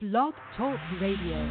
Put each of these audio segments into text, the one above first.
Blog Talk Radio.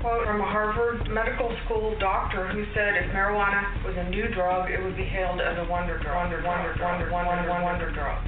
quote from a Harvard Medical School doctor who said if marijuana was a new drug, it would be hailed as a wonder drug. Wonder, wonder, wonder, wonder, wonder, wonder, wonder drug.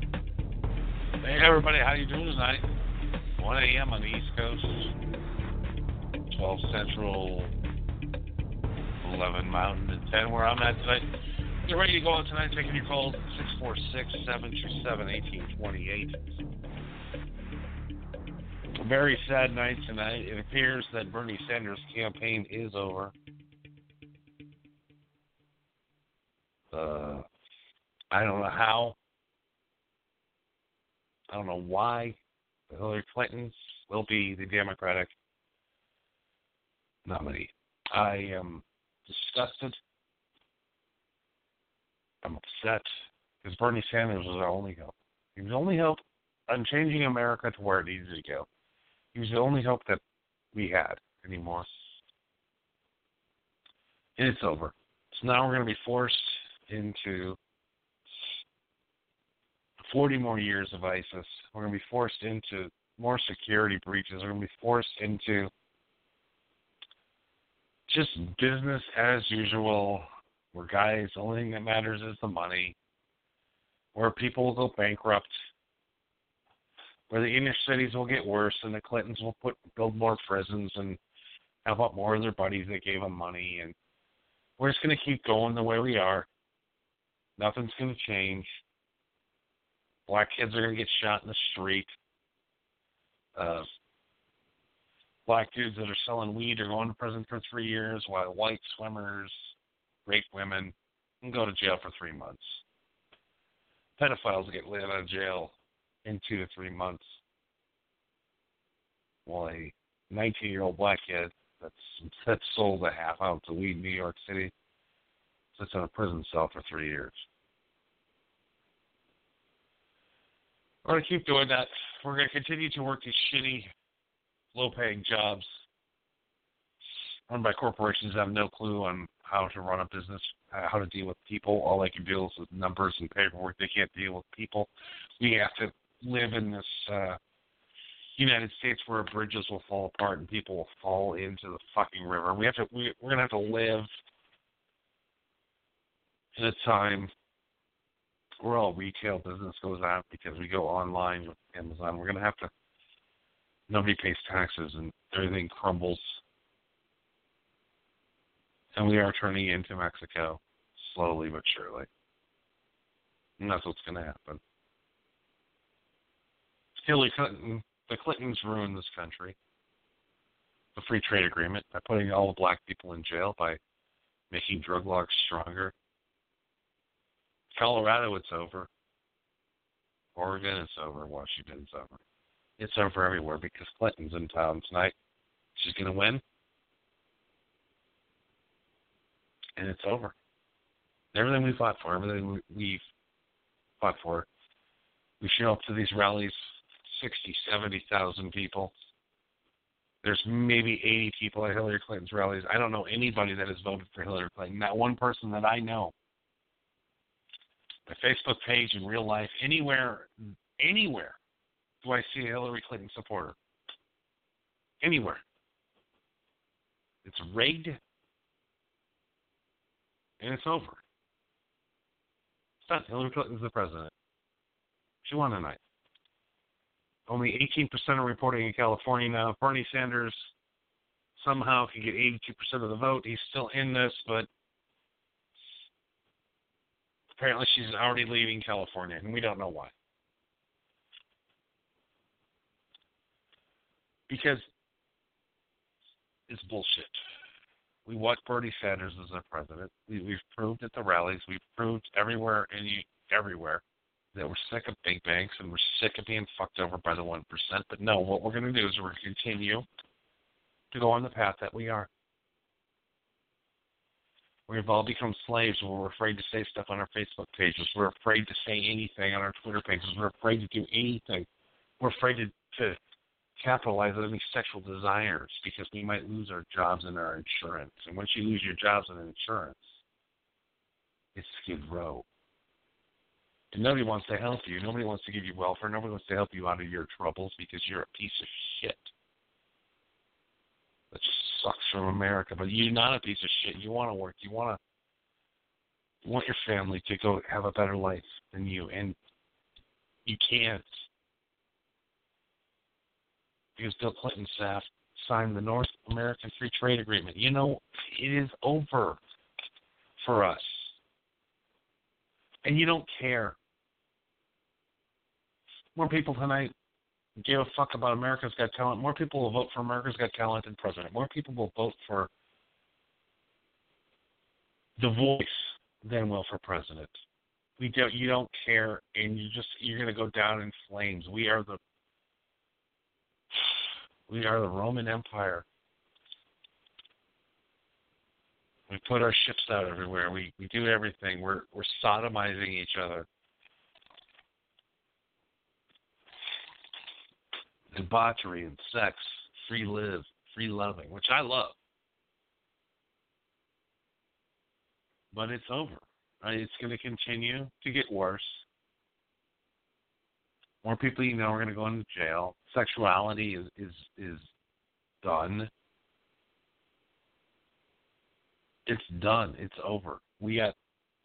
Hey everybody, how you doing tonight? 1 a.m. on the East Coast. 12 Central, 11 Mountain to 10 where I'm at tonight. You're ready to go on tonight, taking your calls 646 727 1828. A very sad night tonight. It appears that Bernie Sanders' campaign is over. Uh, I don't know how. I don't know why Hillary Clinton will be the Democratic nominee. I am disgusted. I'm upset because Bernie Sanders was our only hope. He was the only hope on changing America to where it needed to go. He was the only hope that we had anymore. And it's over. So now we're going to be forced into 40 more years of ISIS. We're going to be forced into more security breaches. We're going to be forced into just business as usual, where guys, the only thing that matters is the money, where people will go bankrupt, where the inner cities will get worse, and the Clintons will put build more prisons and help out more of their buddies that gave them money, and we're just going to keep going the way we are. Nothing's going to change. Black kids are going to get shot in the street. Uh, black dudes that are selling weed are going to prison for three years, while white swimmers, rape women, and go to jail for three months. Pedophiles get let out of jail in two to three months. While a 19-year-old black kid that's that's sold a half ounce of weed in New York City sits in a prison cell for three years. We're going to keep doing that. We're going to continue to work these shitty low paying jobs run by corporations that have no clue on how to run a business, uh, how to deal with people. All they can deal is with numbers and paperwork. They can't deal with people. We have to live in this uh, United States where bridges will fall apart and people will fall into the fucking river. We have to. We, we're gonna have to live in a time where all retail business goes out because we go online with Amazon. We're gonna have to nobody pays taxes and everything crumbles. And we are turning into Mexico slowly but surely. And that's what's going to happen. Hillary Clinton, the Clintons ruined this country. The free trade agreement by putting all the black people in jail, by making drug laws stronger. Colorado, it's over. Oregon, it's over. Washington's over. It's over everywhere because Clinton's in town tonight. She's going to win. And it's over. Everything we fought for, everything we've fought for. We show up to these rallies, 60, 70,000 people. There's maybe 80 people at Hillary Clinton's rallies. I don't know anybody that has voted for Hillary Clinton. Not one person that I know. My Facebook page in real life, anywhere, anywhere do I see a Hillary Clinton supporter? Anywhere. It's rigged and it's over. It's done. Hillary Clinton's the president. She won tonight. Only 18% are reporting in California now. Bernie Sanders somehow can get 82% of the vote. He's still in this, but apparently she's already leaving California, and we don't know why. because it's bullshit. We want Bernie Sanders as our president. We, we've proved at the rallies, we've proved everywhere and everywhere that we're sick of big banks and we're sick of being fucked over by the one percent. But no, what we're going to do is we're going to continue to go on the path that we are. We've all become slaves we're afraid to say stuff on our Facebook pages. We're afraid to say anything on our Twitter pages. We're afraid to do anything. We're afraid to, to capitalize on any sexual desires because we might lose our jobs and our insurance. And once you lose your jobs and insurance, it's Skid Row. And nobody wants to help you. Nobody wants to give you welfare. Nobody wants to help you out of your troubles because you're a piece of shit. That sucks from America. But you're not a piece of shit. You want to work. You want to you want your family to go have a better life than you, and you can't because Bill Clinton staff signed the North American Free Trade Agreement. You know, it is over. for us. And you don't care. More people tonight give a fuck about America's Got Talent. More people will vote for America's Got Talent than president. More people will vote for The Voice than will for president. We don't. You don't care, and you just you're gonna go down in flames. We are the we are the Roman Empire. We put our ships out everywhere. We we do everything. We're we're sodomizing each other. Debauchery and sex, free live, free loving, which I love. But it's over. Uh, it's going to continue to get worse. More people you know are going to go into jail. Sexuality is is is done. It's done. It's over. We got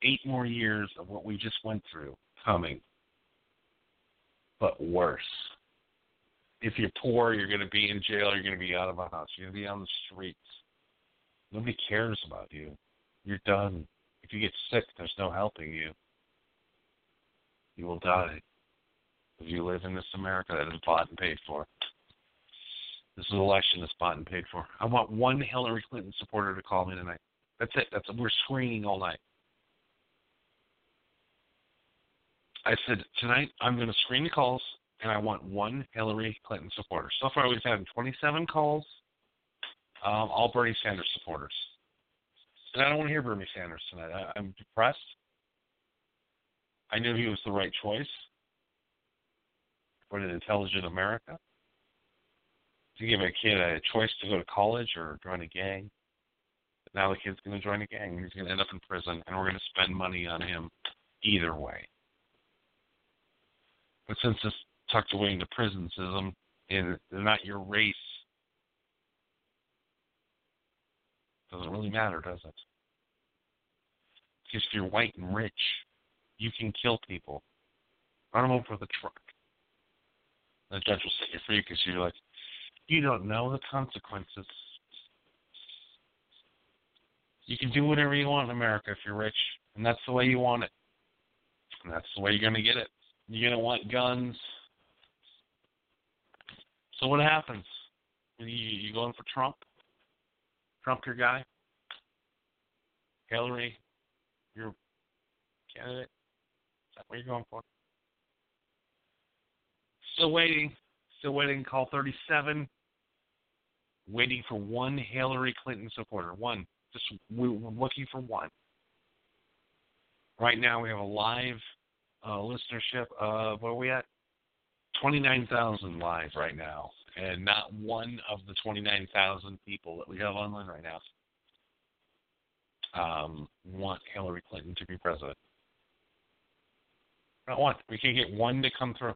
eight more years of what we just went through coming, but worse. If you're poor, you're going to be in jail. You're going to be out of a house. You're going to be on the streets. Nobody cares about you. You're done. If you get sick, there's no helping you. You will die. If you live in this America that is bought and paid for. This election is bought and paid for. I want one Hillary Clinton supporter to call me tonight. That's it. That's we're screening all night. I said tonight I'm going to screen the calls, and I want one Hillary Clinton supporter. So far, we've had 27 calls, um, all Bernie Sanders supporters. And I don't want to hear Bernie Sanders tonight. I, I'm depressed. I knew he was the right choice for an intelligent America. To give a kid a choice to go to college or join a gang. But now the kid's going to join a gang. He's going to end up in prison, and we're going to spend money on him either way. But since it's tucked away into prison system, and they're not your race, doesn't really matter, does it? Because if you're white and rich, you can kill people. Run them over with a truck. The judge will set you free because you're like, you don't know the consequences. You can do whatever you want in America if you're rich, and that's the way you want it. And that's the way you're going to get it. You're going to want guns. So what happens? You, you going for Trump? Trump your guy? Hillary, your candidate? Is that what you're going for? Still waiting. Still waiting. Call 37. Waiting for one Hillary Clinton supporter. One. Just we're looking for one. Right now we have a live uh, listenership of what are we at? 29,000 live right now, and not one of the 29,000 people that we have online right now um, want Hillary Clinton to be president. Not one. We can't get one to come through.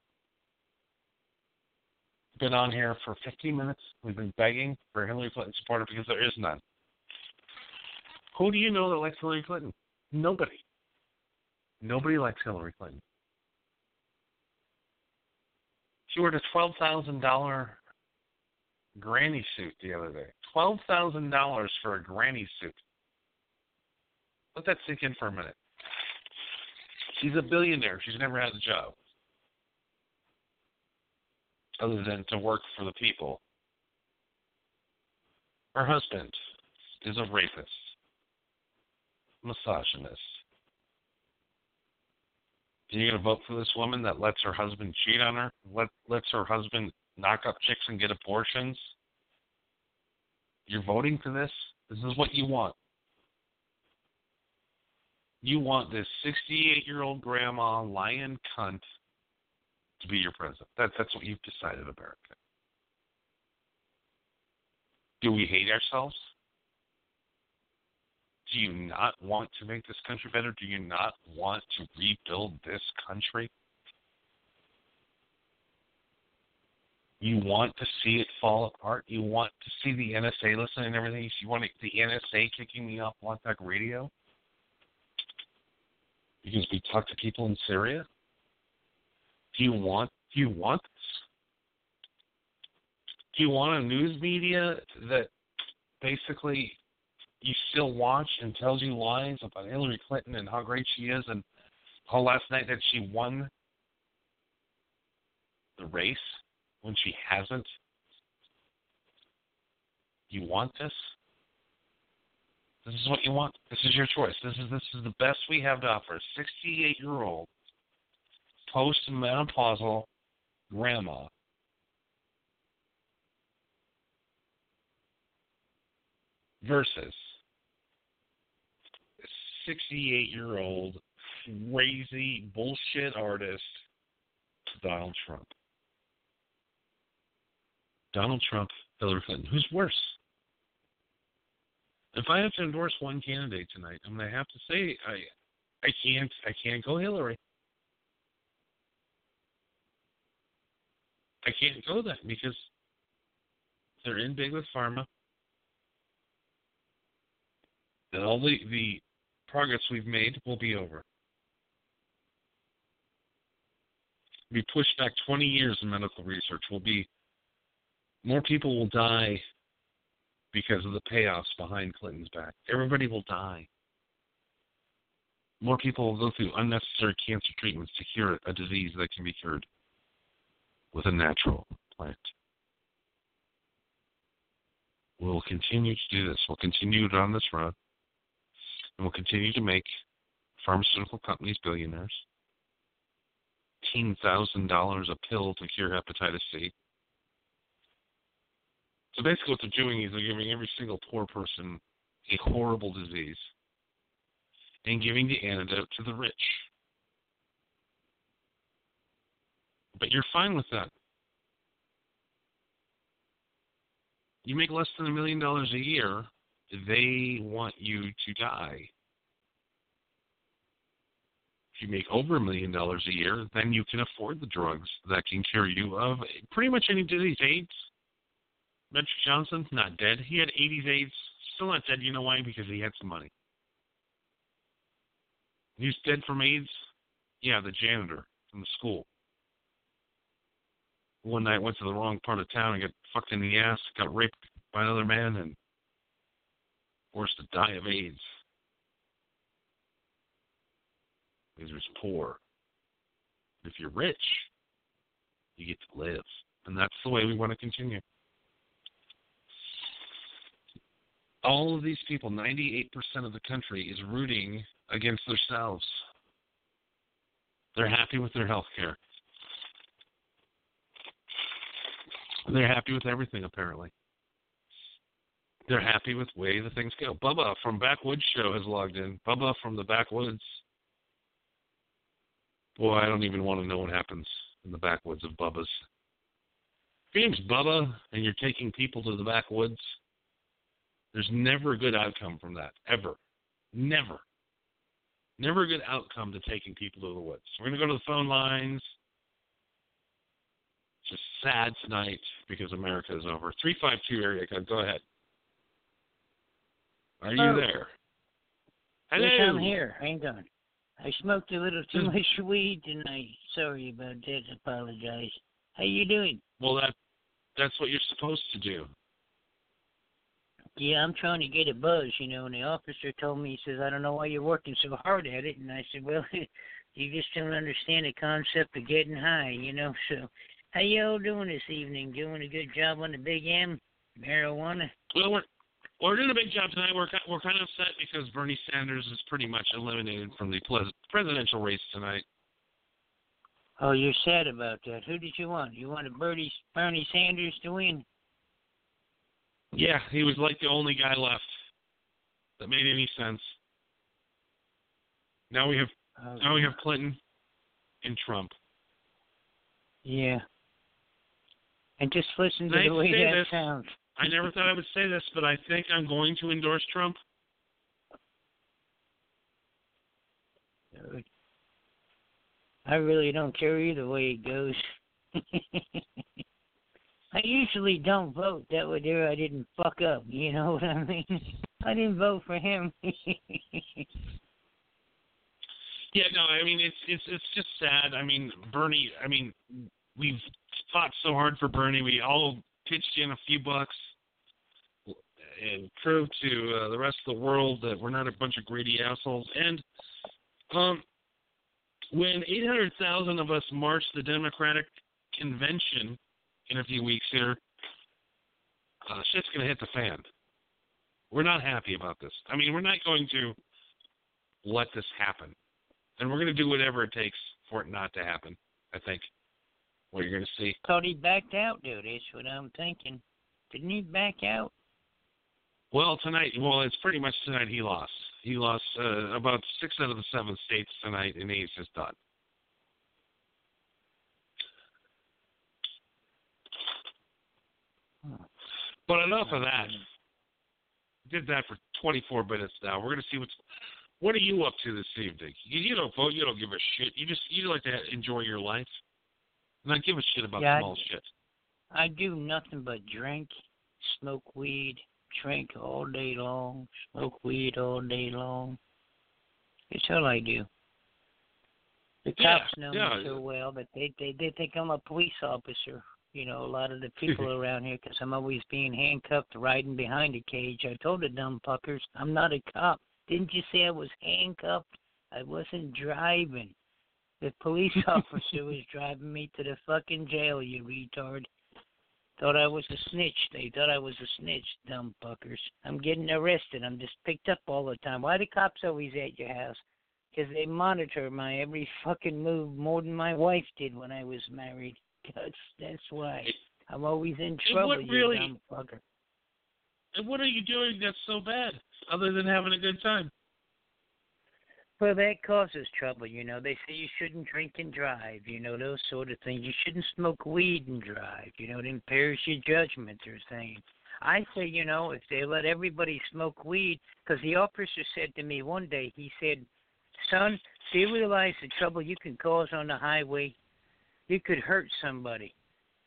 Been on here for 15 minutes. We've been begging for Hillary Clinton supporter because there is none. Who do you know that likes Hillary Clinton? Nobody. Nobody likes Hillary Clinton. She wore a twelve thousand dollar granny suit the other day. Twelve thousand dollars for a granny suit. Let that sink in for a minute. She's a billionaire. She's never had a job other than to work for the people. Her husband is a rapist, misogynist. Are you going to vote for this woman that lets her husband cheat on her? Let, lets her husband knock up chicks and get abortions? You're voting for this? This is what you want. You want this 68 year old grandma lying cunt to be your president. That, that's what you've decided, America. Do we hate ourselves? Do you not want to make this country better? Do you not want to rebuild this country? You want to see it fall apart. You want to see the NSA listening and everything. You want the NSA kicking me off Blog Talk Radio because we talk to people in Syria. Do you want? Do you want this? Do you want a news media that basically still watch and tells you lies about Hillary Clinton and how great she is and how last night that she won the race when she hasn't. You want this? This is what you want. This is your choice. This is this is the best we have to offer. A 68 year old post-menopausal grandma versus 68 year old crazy bullshit artist, Donald Trump. Donald Trump, Hillary Clinton. Who's worse? If I have to endorse one candidate tonight, I'm gonna have to say I I can't I can't go Hillary. I can't go that because they're in big with pharma. And all the, the progress we've made will be over. We push back 20 years in medical research. Will be more people will die because of the payoffs behind Clinton's back. Everybody will die. More people will go through unnecessary cancer treatments to cure a disease that can be cured with a natural plant. We'll continue to do this. We'll continue on this road. And we'll continue to make pharmaceutical companies billionaires. $10,000 a pill to cure hepatitis C. So basically, what they're doing is they're giving every single poor person a horrible disease and giving the antidote to the rich. But you're fine with that. You make less than a million dollars a year, they want you to die. If you make over a million dollars a year, then you can afford the drugs that can cure you of pretty much any disease. AIDS, Magic Johnson, not dead. He had 80s AIDS, still not dead. You know why? Because he had some money. He's dead from AIDS? Yeah, the janitor from the school one night went to the wrong part of town and got fucked in the ass, got raped by another man, and forced to die of AIDS. Because he was poor. If you're rich, you get to live. And that's the way we want to continue. All of these people, 98% of the country, is rooting against themselves. They're happy with their health care. They're happy with everything, apparently. They're happy with the way the things go. Bubba from Backwoods Show has logged in. Bubba from the Backwoods. Boy, I don't even want to know what happens in the backwoods of Bubba's. If your name's Bubba and you're taking people to the backwoods, there's never a good outcome from that. Ever. Never. Never a good outcome to taking people to the woods. We're going to go to the phone lines It's just sad tonight because America is over. 352 area code, go ahead. Are you there? Hello. Yes, I'm here. Hang on. I smoked a little too hmm. much weed tonight. Sorry about that. Apologize. How you doing? Well, that that's what you're supposed to do. Yeah, I'm trying to get a buzz, you know, and the officer told me, he says, I don't know why you're working so hard at it. And I said, well, you just don't understand the concept of getting high, you know. So, how y'all doing this evening? Doing a good job on the Big M? Marijuana? Well, we're we're doing a big job tonight. We're we're kind of upset because Bernie Sanders is pretty much eliminated from the presidential race tonight. Oh, you're sad about that. Who did you want? You wanted Bernie, Bernie Sanders to win? Yeah, he was like the only guy left that made any sense. Now we have Oh, now we have Clinton and Trump. Yeah. And just listen to Nice the way that this. sounds. I never thought I would say this, but I think I'm going to endorse Trump. I really don't care either way it goes. I usually don't vote. That way there I didn't fuck up. You know what I mean? I didn't vote for him. Yeah, no, I mean it's it's it's just sad. I mean Bernie. I mean we've fought so hard for Bernie. We all pitched in a few bucks. And prove to uh, the rest of the world that we're not a bunch of greedy assholes. And um, when 800,000 of us march the Democratic convention in a few weeks here, uh, shit's going to hit the fan. We're not happy about this. I mean, we're not going to let this happen. And we're going to do whatever it takes for it not to happen, I think. What you're going to see. Thought he backed out, dude. That's what I'm thinking. Didn't he back out? Well, tonight, well, it's pretty much tonight he lost. He lost uh, about six out of the seven states tonight, and he's just done. But enough of that. Did that for 24 minutes now. We're going to see what's. What are you up to this evening? You, you don't vote. You don't give a shit. You just you like to enjoy your life. Not give a shit about Yeah, I- shit. I do nothing but drink, smoke weed, drink all day long, smoke weed all day long. It's all I do. The Yeah, cops know yeah. me so well that they they they think I'm a police officer. You know, a lot of the people around here, because I'm always being handcuffed, riding behind a cage. I told the dumb fuckers, I'm not a cop. Didn't you say I was handcuffed? I wasn't driving. The police officer was driving me to the fucking jail, you retard. Thought I was a snitch. They thought I was a snitch, dumb fuckers. I'm getting arrested. I'm just picked up all the time. Why the cops always at your house? Because they monitor my every fucking move more than my wife did when I was married. That's that's why. I'm always in trouble, you really- dumb fucker. And what are you doing that's so bad, other than having a good time? Well, that causes trouble, you know. They say you shouldn't drink and drive, you know, those sort of things. You shouldn't smoke weed and drive, you know, it impairs your judgment, they're saying. I say, you know, if they let everybody smoke weed, because the officer said to me one day, he said, Son, do you realize the trouble you can cause on the highway? You could hurt somebody.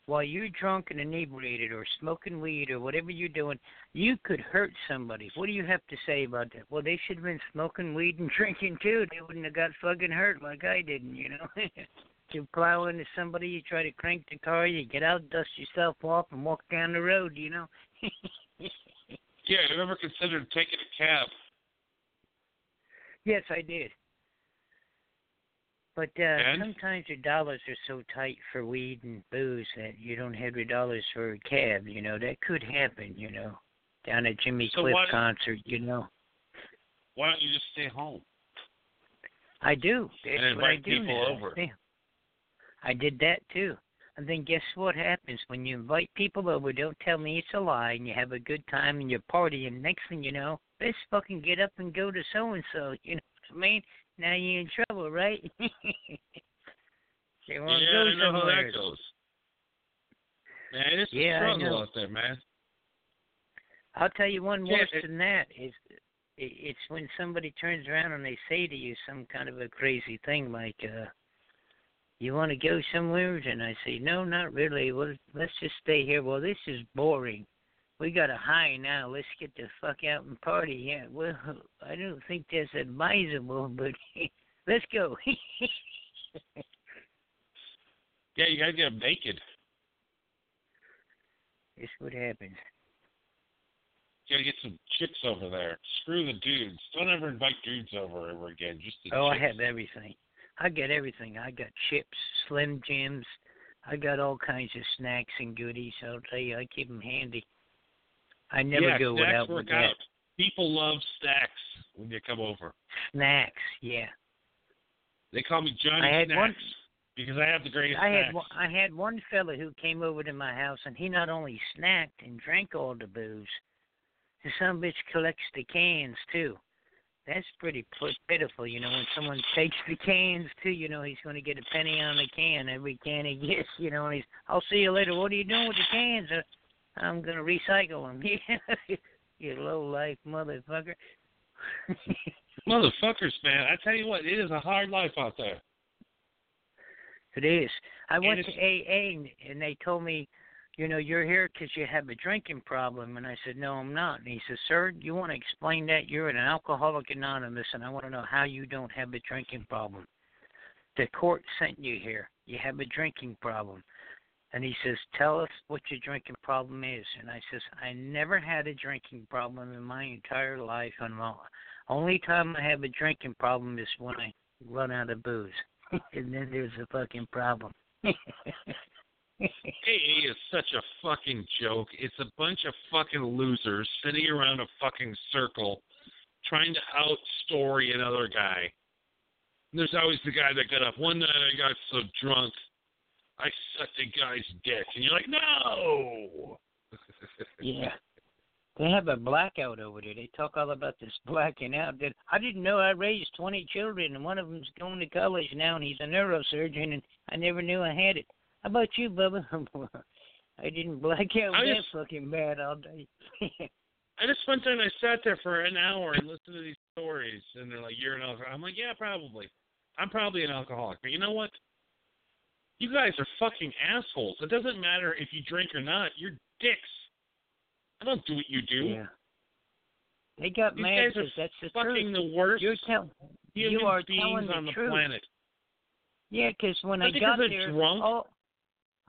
While you're drunk and inebriated or smoking weed or whatever you're doing, you could hurt somebody. What do you have to say about that? Well, they should have been smoking weed and drinking too. They wouldn't have got fucking hurt like I didn't, you know. you plow into somebody, you try to crank the car, you get out, dust yourself off, and walk down the road, you know. Yeah, I never considered taking a cab. yes, I did. But uh And? sometimes your dollars are so tight for weed and booze that you don't have your dollars for a cab, you know. That could happen, you know. Down at Jimmy So Cliff concert, you know. Why don't you just stay home? I do. That's And what I do people now. over. Yeah. I did that too. And then guess what happens when you invite people over? Don't tell me it's a lie, and you have a good time and you party, and next thing you know, let's fucking get up and go to so and so. You know what I mean? Now you're in trouble, right? they Yeah, want to go I know how that goes. Man, it's Yeah, a struggle out there, man. I'll tell you one Yeah, worse it- than that is it's when somebody turns around and they say to you some kind of a crazy thing like, uh, "You want to go somewhere?" And I say, "No, not really. Well, let's just stay here. Well, this is boring. We got a high now. Let's get the fuck out and party." Yeah. Well, I don't think that's advisable, but let's go. Yeah, you gotta get them naked. That's what happens. You gotta get some chicks over there. Screw the dudes. Don't ever invite dudes over ever again. Just Oh, I have everything. I got everything. I got chips, Slim Jims. I got all kinds of snacks and goodies. I'll tell you, I keep 'em handy. I never yeah, go without work with that. out. People love snacks when they come over. Snacks, yeah. They call me Johnny I had Snacks one- because I have the greatest I had snacks. one, I had one fella who came over to my house, and he not only snacked and drank all the booze, the son bitch collects the cans too. That's pretty pitiful, you know. When someone takes the cans too, you know he's going to get a penny on the can every can he gets, you know. And he's, I'll see you later. What are you doing with the cans? Uh, I'm going to recycle them. you low life motherfucker. Motherfuckers, man. I tell you what, it is a hard life out there. It is. I And went it's- to AA and, and they told me, you know, you're here because you have a drinking problem. And I said, no, I'm not. And he said, sir, you want to explain that? You're an alcoholic anonymous, and I want to know how you don't have a drinking problem. The court sent you here. You have a drinking problem. And he says, "Tell us what your drinking problem is." And I says, "I never had a drinking problem in my entire life, and the only time I have a drinking problem is when I run out of booze, and then there's a fucking problem." AA is such a fucking joke. It's a bunch of fucking losers sitting around a fucking circle trying to outstory another guy. And there's always the guy that got up. One night I got so drunk, I sucked a guy's dick. And you're like, no! yeah. They have a blackout over there. They talk all about this blacking out. That I didn't know I raised 20 children, and one of them's going to college now, and he's a neurosurgeon, and I never knew I had it. How about you, Bubba? I didn't black out I that just- fucking bad all day. I just spent time. I sat there for an hour and listened to these stories, and they're like, "You're an alcoholic." I'm like, "Yeah, probably. I'm probably an alcoholic." But you know what? You guys are fucking assholes. It doesn't matter if you drink or not. You're dicks. I don't do what you do. yeah. They got These mad because that's the fucking truth. the worst You're tell, you are beings telling the on the truth. planet. Yeah, 'cause when I because got there, drunk. all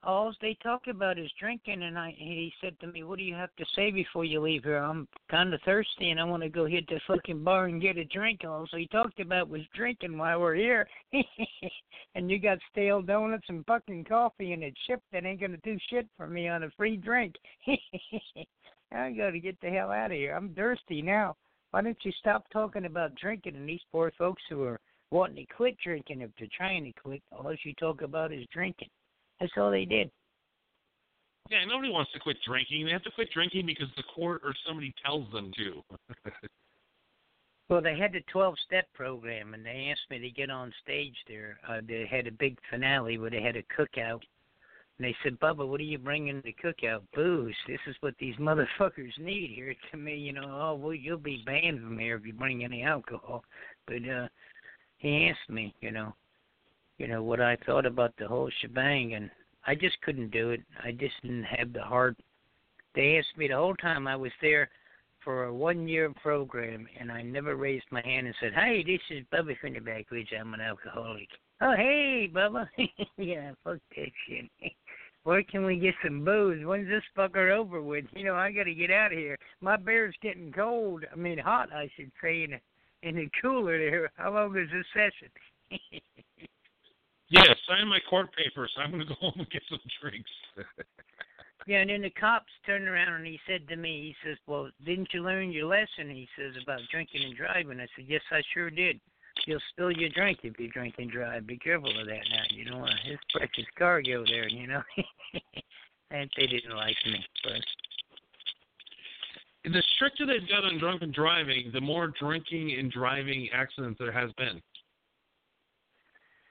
all they talk about is drinking, and I he said to me, "What do you have to say before you leave here? I'm kind of thirsty, and I want to go hit the fucking bar and get a drink." All so he talked about was drinking while we're here, and you got stale donuts and fucking coffee and a chip that ain't gonna do shit for me on a free drink. I got to get the hell out of here. I'm thirsty now. Why don't you stop talking about drinking and these poor folks who are wanting to quit drinking if they're trying to quit, all you talk about is drinking. That's all they did. Yeah, nobody wants to quit drinking. They have to quit drinking because the court or somebody tells them to. Well, they had the 12 step program, and they asked me to get on stage there. Uh, they had a big finale where they had a cookout. And they said, Bubba, what are you bringing to the cookout? Booze. This is what these motherfuckers need here. To me, you know, oh, well, you'll be banned from here if you bring any alcohol. But uh he asked me, you know, you know what I thought about the whole shebang, and I just couldn't do it. I just didn't have the heart. They asked me the whole time I was there for a one year program, and I never raised my hand and said, "Hey, this is Bubba from the backwoods. I'm an alcoholic." Oh, hey, Bubba. yeah, fuck that shit. Where can we get some booze? When's this fucker over with? You know, I got to get out of here. My beer's getting cold. I mean, hot, I should say, in the, in the cooler there. How long is this session? Yeah, sign my court papers. I'm going to go home and get some drinks. Yeah, and then the cops turned around and he said to me, he says, "Well, didn't you learn your lesson?" He says about drinking and driving. I said, "Yes, I sure did. You'll spill your drink if you drink and drive. Be careful of that now. You don't want his precious cargo there, you know." and they didn't like me, but the stricter they've got on drunken driving, the more drinking and driving accidents there has been.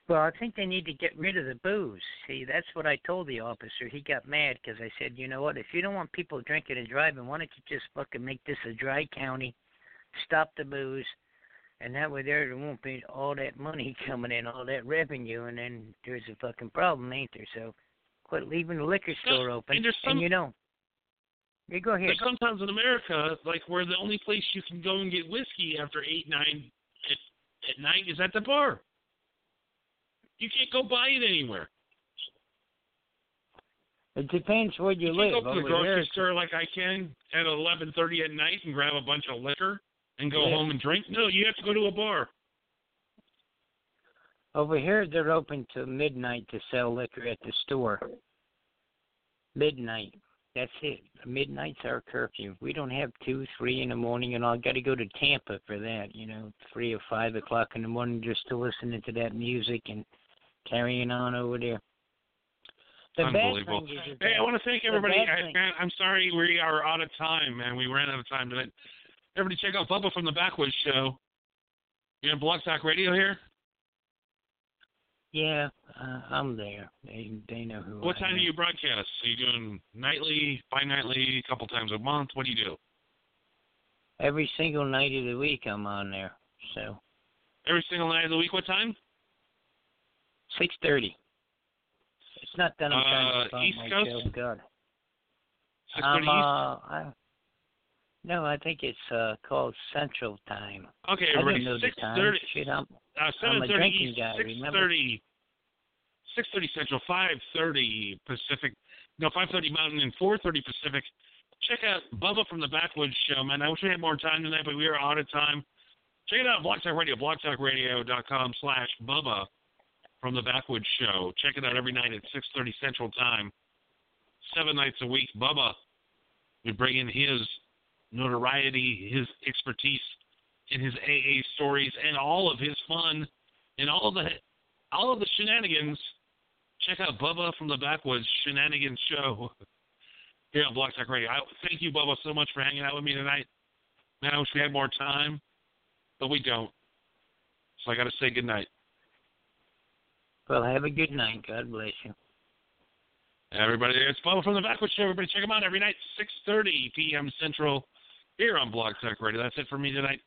Well, I think they need to get rid of the booze. See, that's what I told the officer. He got mad because I said, you know what? If you don't want people drinking and driving, why don't you just fucking make this a dry county, stop the booze, and that way there won't be all that money coming in, all that revenue, and then there's a fucking problem, ain't there? So quit leaving the liquor store open. and some- you know, you go ahead. But sometimes in America, like where the only place you can go and get whiskey after eight, nine at, at night is at the bar. You can't go buy it anywhere. It depends where you, You live. can't go to the grocery here, store like I can at eleven thirty at night and grab a bunch of liquor and go Yeah. home and drink. No, you have to go to a bar. Over here, they're open till midnight to sell liquor at the store. Midnight. That's it. Midnight's our curfew. We don't have two, three in the morning, and I got to go to Tampa for that. You know, three or five o'clock in the morning, just to listening to that music and carrying on over there. The Unbelievable. thing is, is Hey, I want to thank everybody. I, man, I'm sorry we are out of time, man. We ran out of time tonight. Everybody, check out Bubba from the Backwoods Show. You on Blog Talk Radio here? yeah, uh, I'm there. They they know who. What I time am. do you broadcast? Are you doing nightly, bi-nightly, a couple times a month? What do you do? Every single night of the week, I'm on there. So Every single night of the week. What time? Six thirty. It's not done I'm trying Uh, East my Coast? show. God. Six Um, uh, I, no, I think it's uh called Central Time. Okay, I know the time. Shit, I'm Uh, I'm a drinking East. guy, Six remember? thirty. 6:30 Central, 5:30 Pacific, no 5:30 Mountain, and 4:30 Pacific. Check out Bubba from the Backwoods Show, man. I wish we had more time tonight, but we are out of time. Check it out, Blog Talk Radio, blogtalkradio.com slash Bubba from the Backwoods Show. Check it out every night at 6.30 Central Time, seven nights a week. Bubba, we bring in his notoriety, his expertise and his AA stories, and all of his fun, and all of the all of the shenanigans. Check out Bubba from the Backwoods Shenanigans Show here on Blog Talk Radio. I, thank you, Bubba, so much for hanging out with me tonight. Man, I wish we had more time, but we don't. So I got to say good night. Well, have a good night. God bless you. Everybody, it's Bubba from the Backwoods Show. Everybody, check them out every night, 6:30 p.m. Central, here on Blog Talk Radio. That's it for me tonight.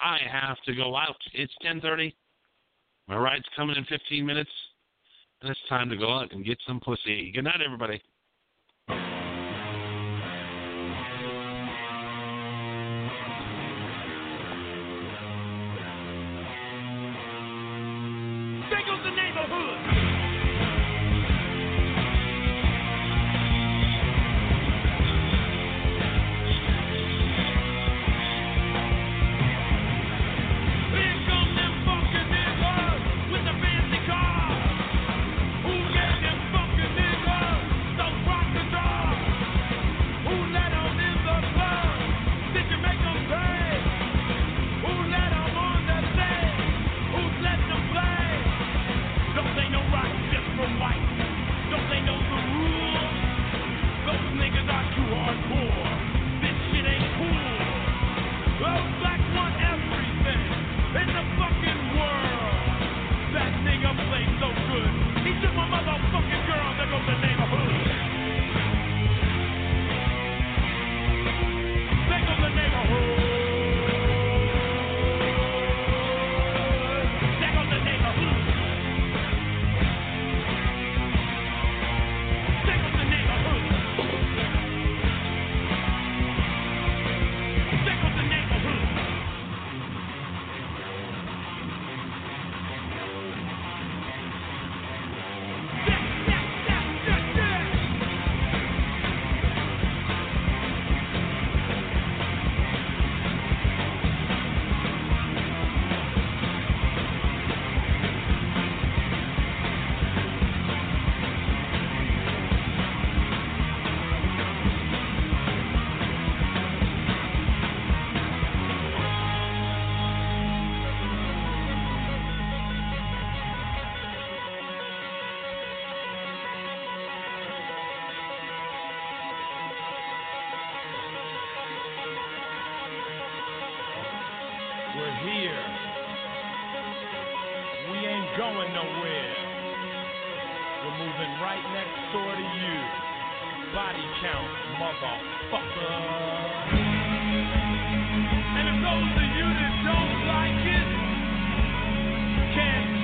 I have to go out. It's 10:30. My ride's coming in 15 minutes, and it's time to go out and get some pussy. Good night, everybody. going nowhere. We're moving right next door to you. Body count, motherfucker. And if those of you that don't like it, can't